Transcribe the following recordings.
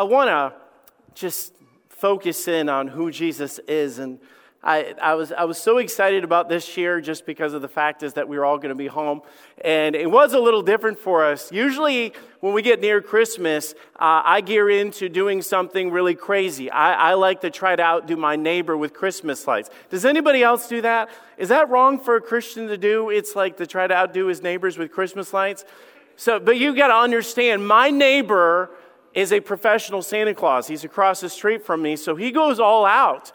I want to just focus in on who Jesus is. And I, I, was, I was so excited about this year just because of the fact is that we were all going to be home. And it was a little different for us. Usually, when we get near Christmas, uh, I gear into doing something really crazy. I, I like to try to outdo my neighbor with Christmas lights. Does anybody else do that? Is that wrong for a Christian to do? It's like to try to outdo his neighbors with Christmas lights? So, but you got to understand, my neighbor is a professional Santa Claus. He's across the street from me, so he goes all out.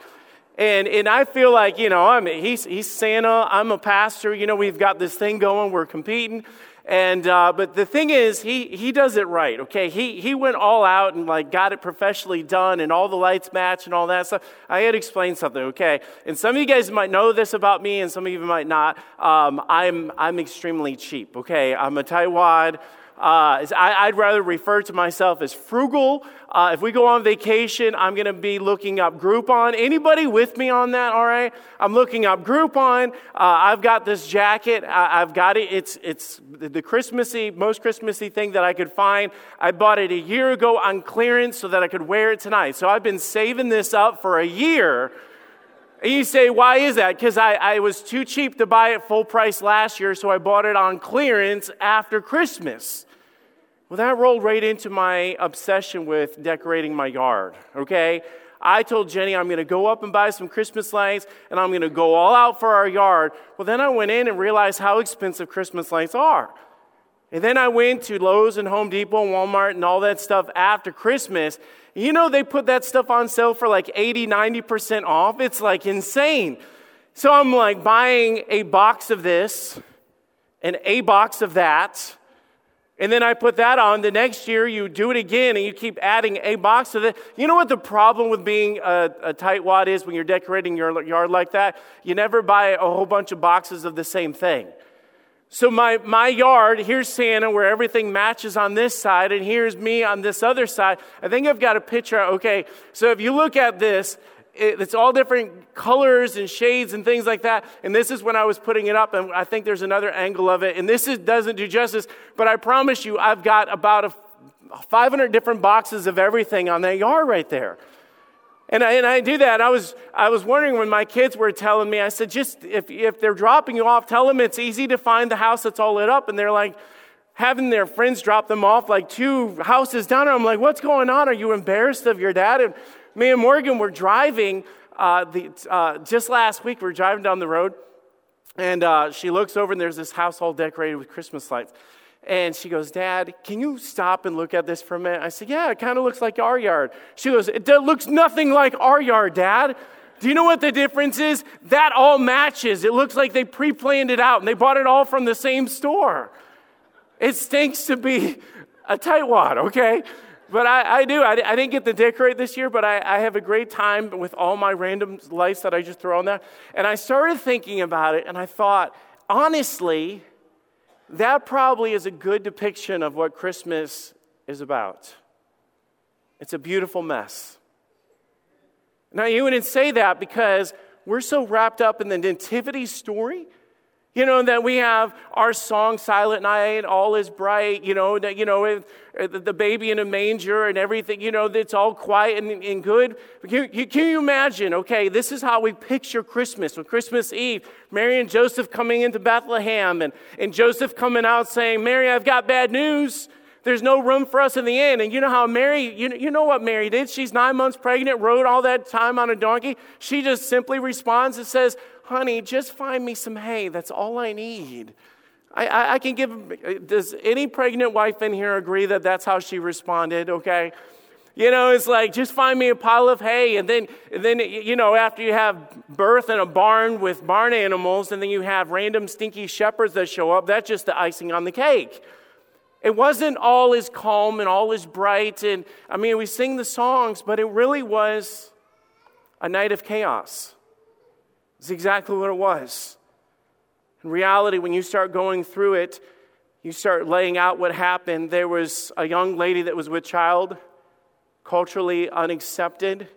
And, and I feel like, you know, I'm, he's, he's Santa, I'm a pastor, you know, we've got this thing going, we're competing. And, uh, but the thing is, he, he does it right, okay? He, he went all out and like got it professionally done and all the lights match and all that stuff. I had to explain something, okay? And some of you guys might know this about me and some of you might not. Um, I'm, I'm extremely cheap, okay? I'm a tightwad. Uh, I, would rather refer to myself as frugal. Uh, if we go on vacation, I'm going to be looking up Groupon. Anybody with me on that? All right, I'm looking up Groupon. Uh, I've got this jacket. I, have got it. It's it's the Christmassy, most Christmassy thing that I could find. I bought it a year ago on clearance so that I could wear it tonight. So I've been saving this up for a year. And you say, why is that? Because I, I was too cheap to buy it full price last year, so I bought it on clearance after Christmas. Well, that rolled right into my obsession with decorating my yard, okay? I told Jenny I'm going to go up and buy some Christmas lights and I'm going to go all out for our yard. Well, then I went in and realized how expensive Christmas lights are. And then I went to Lowe's and Home Depot and Walmart and all that stuff after Christmas. You know, they put that stuff on sale for like 80, 90% off. It's like insane. So I'm like buying a box of this and a box of that and then I put that on. The next year, you do it again and you keep adding a box of it. You know what the problem with being a, a tightwad is when you're decorating your yard like that? You never buy a whole bunch of boxes of the same thing. So, my, my yard, here's Santa where everything matches on this side, and here's me on this other side. I think I've got a picture. Okay, so if you look at this, it's all different colors and shades and things like that. And this is when I was putting it up, and I think there's another angle of it. And this is, doesn't do justice, but I promise you, I've got about a 500 different boxes of everything on that yard right there. And I, and I do that. I was, I was wondering when my kids were telling me, I said, just if, if they're dropping you off, tell them it's easy to find the house that's all lit up. And they're like, having their friends drop them off like two houses down. I'm like, what's going on? Are you embarrassed of your dad? And me and Morgan were driving uh, the, uh, just last week. We were driving down the road, and uh, she looks over, and there's this house all decorated with Christmas lights. And she goes, Dad, can you stop and look at this for a minute? I said, Yeah, it kind of looks like our yard. She goes, It looks nothing like our yard, Dad. Do you know what the difference is? That all matches. It looks like they pre planned it out and they bought it all from the same store. It stinks to be a tightwad, okay? But I, I do. I, I, didn't get to decorate this year, but I, I, have a great time with all my random lights that I just throw on there. And I started thinking about it, and I thought, honestly, that probably is a good depiction of what Christmas is about. It's a beautiful mess. Now, you wouldn't say that because we're so wrapped up in the nativity story you know, that we have our song Silent Night, All is Bright, you know, that, you know, uh, the baby in a manger and everything, you know, it's all quiet and, and good. Can you, can you imagine, okay, this is how we picture Christmas. On Christmas Eve, Mary and Joseph coming into Bethlehem and, and Joseph coming out saying, Mary, I've got bad news. There's no room for us in the inn. And you know how Mary, you know, you know what Mary did? She's nine months pregnant, rode all that time on a donkey. She just simply responds and says, honey, just find me some hay. That's all I need. I, I, I, can give, does any pregnant wife in here agree that that's how she responded, okay? You know, it's like, just find me a pile of hay. And then, and then, you know, after you have birth in a barn with barn animals, and then you have random stinky shepherds that show up, that's just the icing on the cake. It wasn't all as calm and all as bright. And I mean, we sing the songs, but it really was a night of chaos. Exactly what it was. In reality, when you start going through it, you start laying out what happened. There was a young lady that was with child, culturally unaccepted.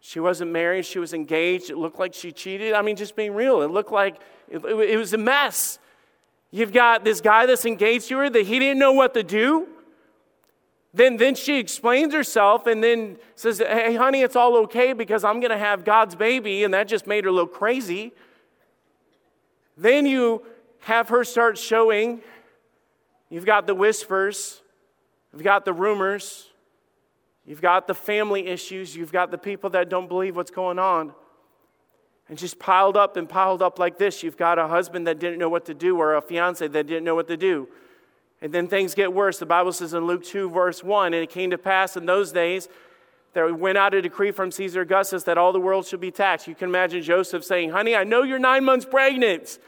She wasn't married, she was engaged. It looked like she cheated. I mean, just being real, it looked like it, it was a mess. You've got this guy that's engaged to her that he didn't know what to do. Then, then she explains herself and then says, Hey, honey, it's all okay because I'm going to have God's baby. And that just made her look crazy. Then you have her start showing. You've got the whispers, you've got the rumors, you've got the family issues, you've got the people that don't believe what's going on. And just piled up and piled up like this. You've got a husband that didn't know what to do, or a fiance that didn't know what to do. And then things get worse. The Bible says in Luke 2, verse 1 And it came to pass in those days there went out a decree from Caesar Augustus that all the world should be taxed. You can imagine Joseph saying, Honey, I know you're nine months pregnant,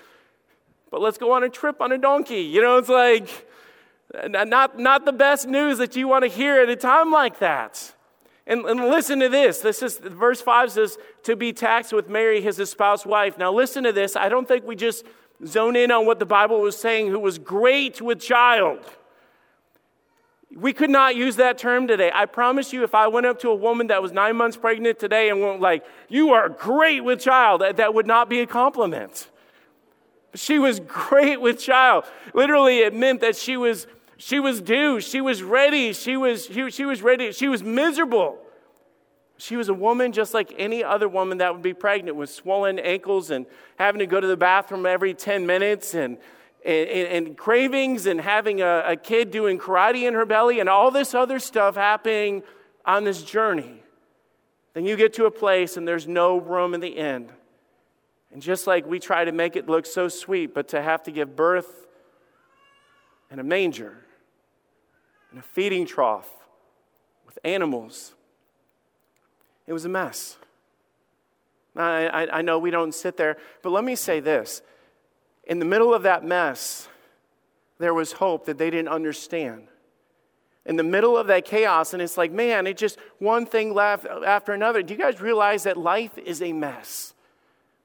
but let's go on a trip on a donkey. You know, it's like not, not the best news that you want to hear at a time like that. And, and listen to this. This is verse 5 says, to be taxed with Mary, his espoused wife. Now, listen to this. I don't think we just zone in on what the Bible was saying, who was great with child. We could not use that term today. I promise you, if I went up to a woman that was nine months pregnant today and went like, You are great with child, that, that would not be a compliment. She was great with child. Literally, it meant that she was she was due, she was ready, she was she, she was ready, she was miserable. She was a woman just like any other woman that would be pregnant with swollen ankles and having to go to the bathroom every 10 minutes and, and, and cravings and having a, a kid doing karate in her belly and all this other stuff happening on this journey. Then you get to a place and there's no room in the end. And just like we try to make it look so sweet, but to have to give birth in a manger, in a feeding trough with animals, it was a mess. I, I, I know we don't sit there, but let me say this. In the middle of that mess, there was hope that they didn't understand. In the middle of that chaos, and it's like, man, it just one thing left after another. Do you guys realize that life is a mess?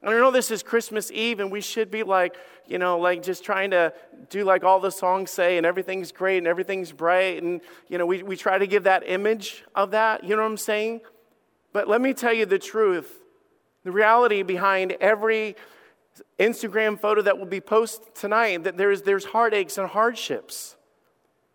I know this is Christmas Eve, and we should be like, you know, like just trying to do like all the songs say, and everything's great and everything's bright. And, you know, we, we try to give that image of that. You know what I'm saying? But let me tell you the truth. The reality behind every Instagram photo that will be posted tonight, that there's, there's heartaches and hardships.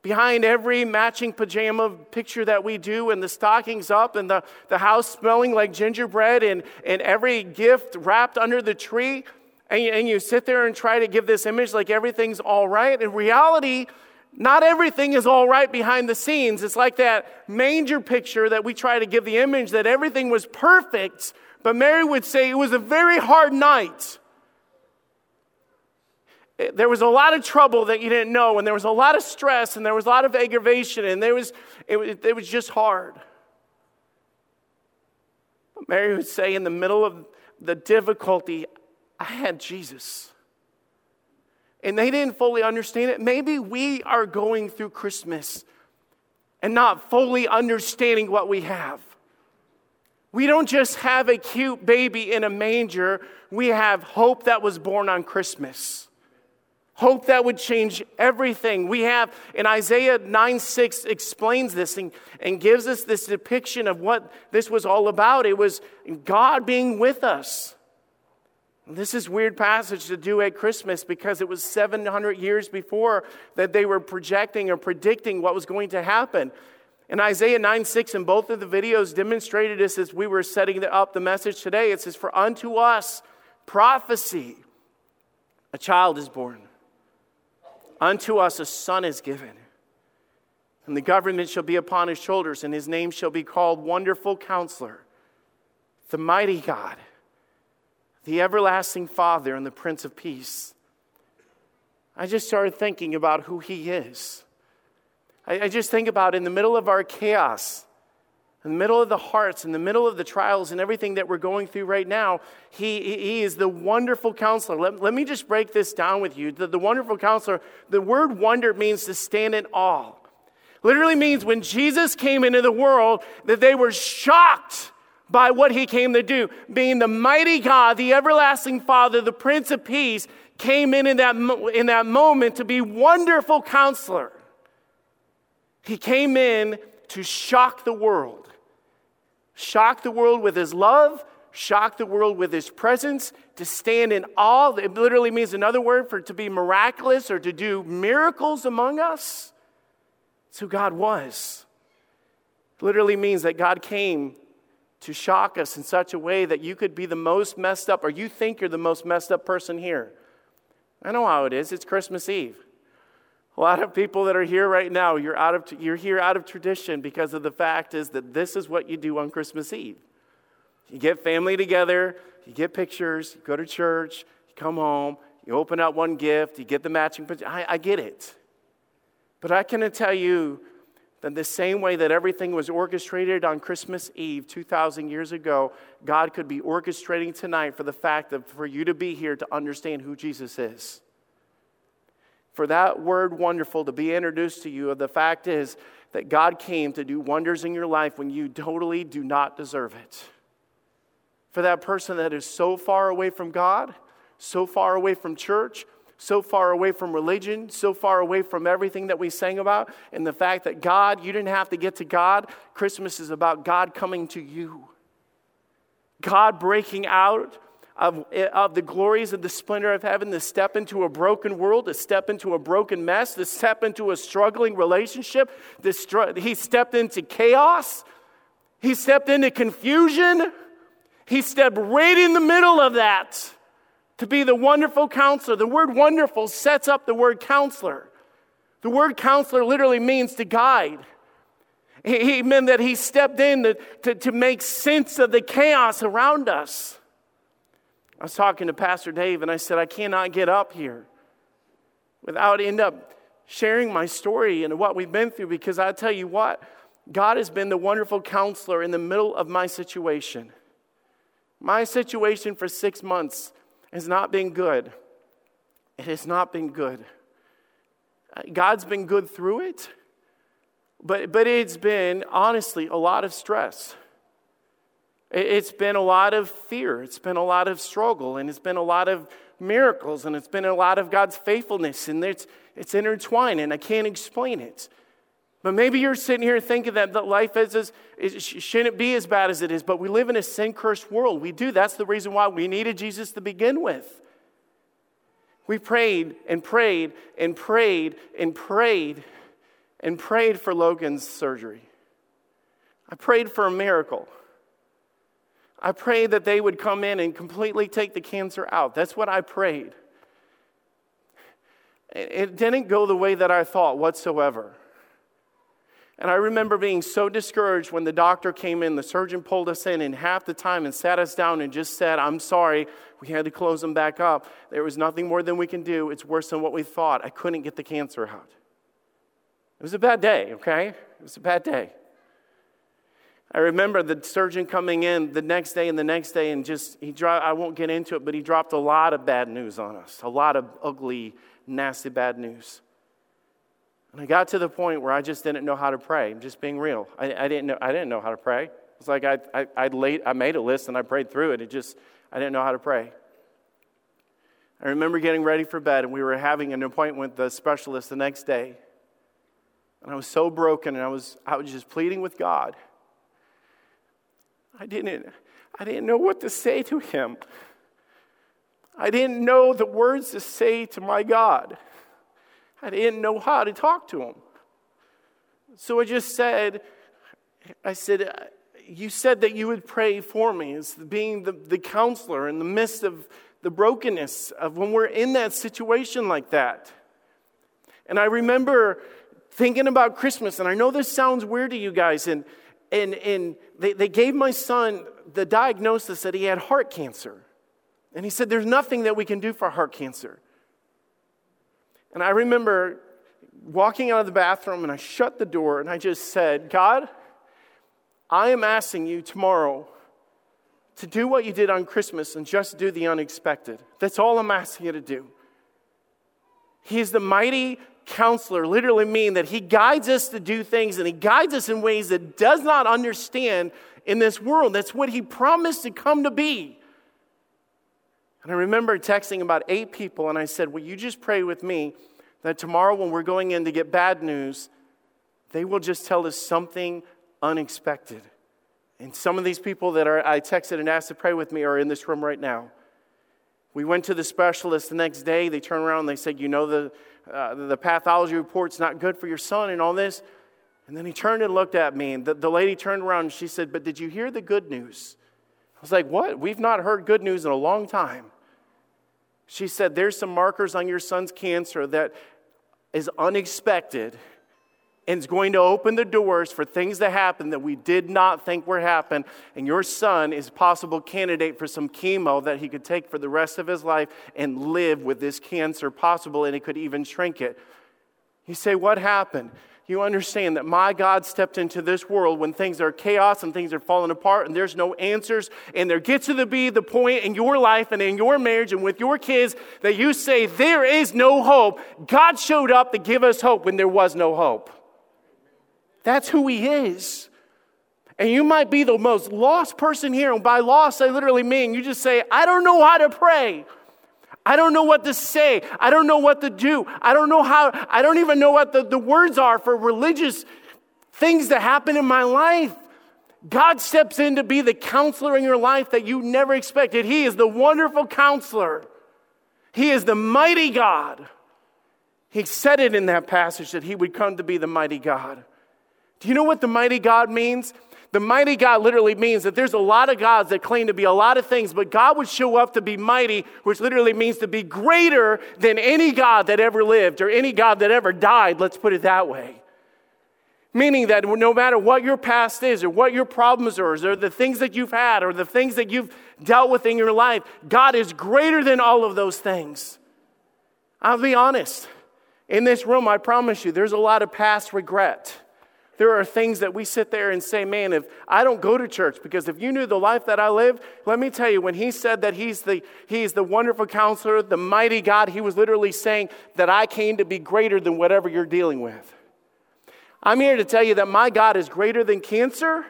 Behind every matching pajama picture that we do, and the stockings up, and the, the house smelling like gingerbread, and, and every gift wrapped under the tree, and you, and you sit there and try to give this image like everything's all right. In reality, not everything is all right behind the scenes. It's like that manger picture that we try to give the image that everything was perfect, but Mary would say it was a very hard night. There was a lot of trouble that you didn't know, and there was a lot of stress, and there was a lot of aggravation, and there was, it, it was just hard. But Mary would say, in the middle of the difficulty, I had Jesus and they didn't fully understand it. Maybe we are going through Christmas and not fully understanding what we have. We don't just have a cute baby in a manger, we have hope that was born on Christmas. Hope that would change everything. We have, in Isaiah 9 6 explains this and, and gives us this depiction of what this was all about. It was God being with us. This is weird passage to do at Christmas because it was 700 years before that they were projecting or predicting what was going to happen. In Isaiah 9 6, and both of the videos demonstrated this as we were setting up the message today. It says, For unto us prophecy, a child is born, unto us a son is given. And the government shall be upon his shoulders, and his name shall be called Wonderful Counselor, the Mighty God the everlasting Father and the Prince of Peace. I just started thinking about who He is. I, I, just think about in the middle of our chaos, in the middle of the hearts, in the middle of the trials and everything that we're going through right now, He, he is the wonderful counselor. Let, let me just break this down with you. The, the wonderful counselor, the word wonder means to stand in awe. Literally means when Jesus came into the world, that they were shocked by what he came to do. Being the mighty God, the everlasting Father, the Prince of Peace, came in in that, in that moment to be wonderful counselor. He came in to shock the world. Shock the world with his love, shock the world with his presence, to stand in awe. It literally means another word for to be miraculous or to do miracles among us. It's who God was. It literally means that God came to shock us in such a way that you could be the most messed up, or you think you're the most messed up person here. I know how it is. It's Christmas Eve. A lot of people that are here right now, you're, out of, you're here out of tradition because of the fact is that this is what you do on Christmas Eve. You get family together, you get pictures, you go to church, you come home, you open up one gift, you get the matching. I, I get it. But I can tell you that the same way that everything was orchestrated on Christmas Eve 2,000 years ago, God could be orchestrating tonight for the fact that for you to be here to understand who Jesus is. For that word wonderful to be introduced to you, the fact is that God came to do wonders in your life when you totally do not deserve it. For that person that is so far away from God, so far away from church, so far away from religion, so far away from everything that we sang about, and the fact that God, you didn't have to get to God. Christmas is about God coming to you. God breaking out of, of the glories of the splendor of heaven to step into a broken world, to step into a broken mess, to step into a struggling relationship. Str- he stepped into chaos. He stepped into confusion. He stepped right in the middle of that to be the wonderful counselor. The word wonderful sets up the word counselor. The word counselor literally means to guide. He, meant that he stepped in to, to, to make sense of the chaos around us. I was talking to Pastor Dave and I said, I cannot get up here without end up sharing my story and what we've been through because I tell you what, God has been the wonderful counselor in the middle of my situation. My situation for six months has not been good. It has not been good. Uh, God's been good through it, but, but it's been, honestly, a lot of stress. It's been a lot of fear. It's been a lot of struggle, and it's been a lot of miracles, and it's been a lot of God's faithfulness, and it's, it's intertwined, and I can't explain it. But maybe you're sitting here thinking that, that life is, is, is, shouldn't be as bad as it is, but we live in a sin cursed world. We do. That's the reason why we needed Jesus to begin with. We prayed and prayed and prayed and prayed and prayed for Logan's surgery. I prayed for a miracle. I prayed that they would come in and completely take the cancer out. That's what I prayed. It didn't go the way that I thought whatsoever. And I remember being so discouraged when the doctor came in, the surgeon pulled us in in half the time and sat us down and just said, I'm sorry, we had to close them back up. There was nothing more than we can do. It's worse than what we thought. I couldn't get the cancer out. It was a bad day, okay? It was a bad day. I remember the surgeon coming in the next day and the next day and just, he dropped, I won't get into it, but he dropped a lot of bad news on us, a lot of ugly, nasty bad news. And I got to the point where I just didn't know how to pray. I'm just being real. I, I, didn't, know, I didn't know how to pray. It's like I, I, I, laid, I made a list and I prayed through it. It just, I didn't know how to pray. I remember getting ready for bed and we were having an appointment with the specialist the next day. And I was so broken and I was, I was just pleading with God. I didn't, I didn't know what to say to him. I didn't know the words to say to my God. I didn't know how to talk to him. So I just said, I said, uh, You said that you would pray for me as being the, the counselor in the midst of the brokenness of when we're in that situation like that. And I remember thinking about Christmas, and I know this sounds weird to you guys, and, and, and they, they gave my son the diagnosis that he had heart cancer. And he said, There's nothing that we can do for heart cancer. And I remember walking out of the bathroom and I shut the door and I just said, God, I am asking you tomorrow to do what you did on Christmas and just do the unexpected. That's all I'm asking you to do. He is the mighty counselor, literally mean that he guides us to do things and he guides us in ways that does not understand in this world. That's what he promised to come to be. And I remember texting about eight people, and I said, Will you just pray with me that tomorrow when we're going in to get bad news, they will just tell us something unexpected. And some of these people that are, I texted and asked to pray with me are in this room right now. We went to the specialist the next day. They turned around and they said, You know, the, uh, the pathology report's not good for your son and all this. And then he turned and looked at me, and the, the lady turned around and she said, But did you hear the good news? I was like, What? We've not heard good news in a long time. She said, There's some markers on your son's cancer that is unexpected and is going to open the doors for things to happen that we did not think were happen. And your son is a possible candidate for some chemo that he could take for the rest of his life and live with this cancer possible, and he could even shrink it. You say, What happened? You understand that my God stepped into this world when things are chaos and things are falling apart and there's no answers. And there gets to be the point in your life and in your marriage and with your kids that you say, There is no hope. God showed up to give us hope when there was no hope. That's who He is. And you might be the most lost person here. And by lost, I literally mean you just say, I don't know how to pray. I don't know what to say. I don't know what to do. I don't know how, I don't even know what the, the words are for religious things that happen in my life. God steps in to be the counselor in your life that you never expected. He is the wonderful counselor, He is the mighty God. He said it in that passage that He would come to be the mighty God. Do you know what the mighty God means? The mighty God literally means that there's a lot of gods that claim to be a lot of things, but God would show up to be mighty, which literally means to be greater than any God that ever lived or any God that ever died. Let's put it that way. Meaning that no matter what your past is, or what your problems are, or the things that you've had, or the things that you've dealt with in your life, God is greater than all of those things. I'll be honest. In this room, I promise you, there's a lot of past regret. There are things that we sit there and say, man, if I don't go to church, because if you knew the life that I live, let me tell you, when he said that he's the, he's the wonderful counselor, the mighty God, he was literally saying that I came to be greater than whatever you're dealing with. I'm here to tell you that my God is greater than cancer.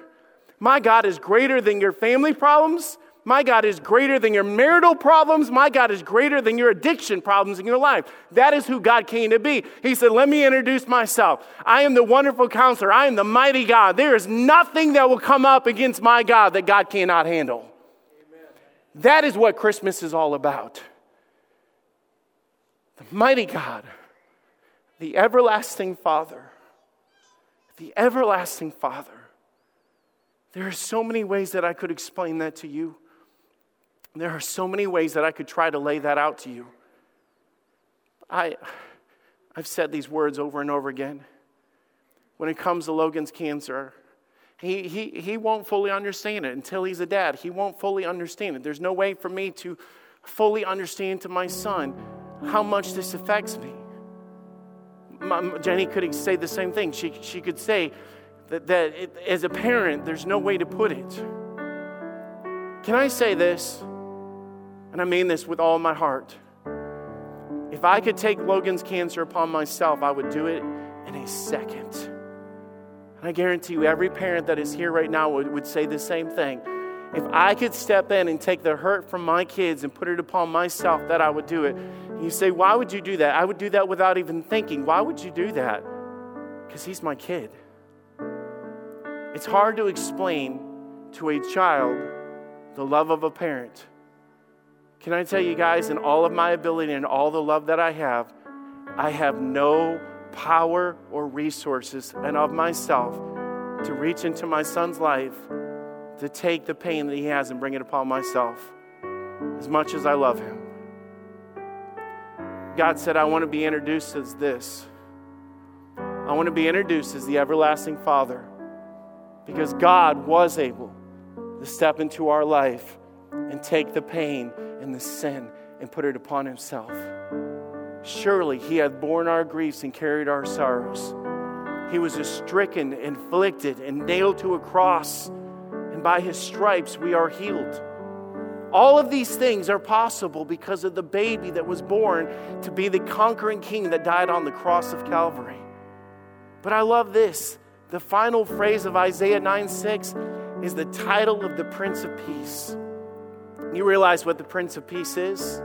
My God is greater than your family problems. My God is greater than your marital problems. My God is greater than your addiction problems in your life. That is who God came to be. He said, Let me introduce myself. I am the wonderful counselor. I am the mighty God. There is nothing that will come up against my God that God cannot handle. Amen. That is what Christmas is all about. The mighty God, the everlasting Father, the everlasting Father. There are so many ways that I could explain that to you. There are so many ways that I could try to lay that out to you. I, I've said these words over and over again. When it comes to Logan's cancer, he, he, he won't fully understand it until he's a dad. He won't fully understand it. There's no way for me to fully understand to my son how much this affects me. My, Jenny could say the same thing. She, she could say that, that it, as a parent, there's no way to put it. Can I say this? And I mean this with all my heart. If I could take Logan's cancer upon myself, I would do it in a second. And I guarantee you, every parent that is here right now would, would say the same thing. If I could step in and take the hurt from my kids and put it upon myself, that I would do it. And you say, Why would you do that? I would do that without even thinking. Why would you do that? Because he's my kid. It's hard to explain to a child the love of a parent. Can I tell you guys, in all of my ability and all the love that I have, I have no power or resources and of myself to reach into my son's life to take the pain that he has and bring it upon myself as much as I love him. God said, I want to be introduced as this. I want to be introduced as the everlasting Father because God was able to step into our life and take the pain and the sin and put it upon himself. Surely he had borne our griefs and carried our sorrows. He was stricken, inflicted, and nailed to a cross, and by his stripes we are healed. All of these things are possible because of the baby that was born to be the conquering king that died on the cross of Calvary. But I love this. The final phrase of Isaiah 9 6 is the title of the Prince of Peace. You realize what the Prince of Peace is?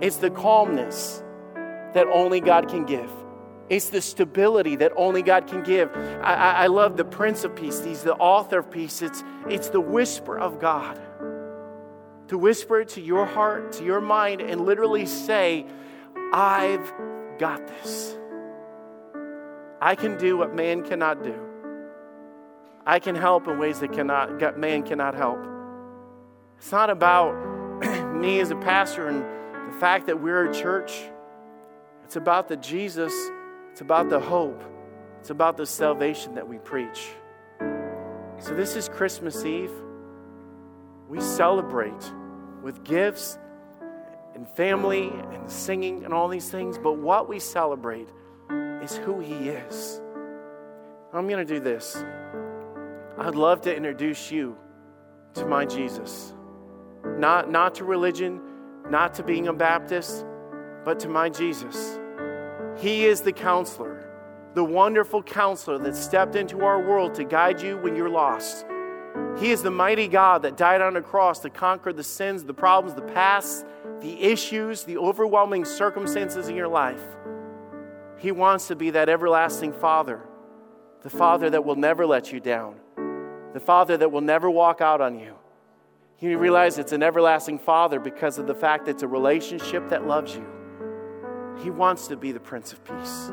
It's the calmness that only God can give. It's the stability that only God can give. I, I, I, love the Prince of Peace. He's the author of peace. It's, it's the whisper of God. To whisper to your heart, to your mind, and literally say, I've got this. I can do what man cannot do. I can help in ways that cannot, man cannot help. It's not about me as a pastor and the fact that we're a church. It's about the Jesus, it's about the hope, it's about the salvation that we preach. So, this is Christmas Eve. We celebrate with gifts and family and singing and all these things, but what we celebrate is who He is. I'm going to do this. I'd love to introduce you to my Jesus. Not, not to religion, not to being a Baptist, but to my Jesus. He is the counselor, the wonderful counselor that stepped into our world to guide you when you're lost. He is the mighty God that died on a cross to conquer the sins, the problems, the past, the issues, the overwhelming circumstances in your life. He wants to be that everlasting Father, the Father that will never let you down, the Father that will never walk out on you. You realize it's an everlasting Father because of the fact that it's a relationship that loves you. He wants to be the Prince of Peace.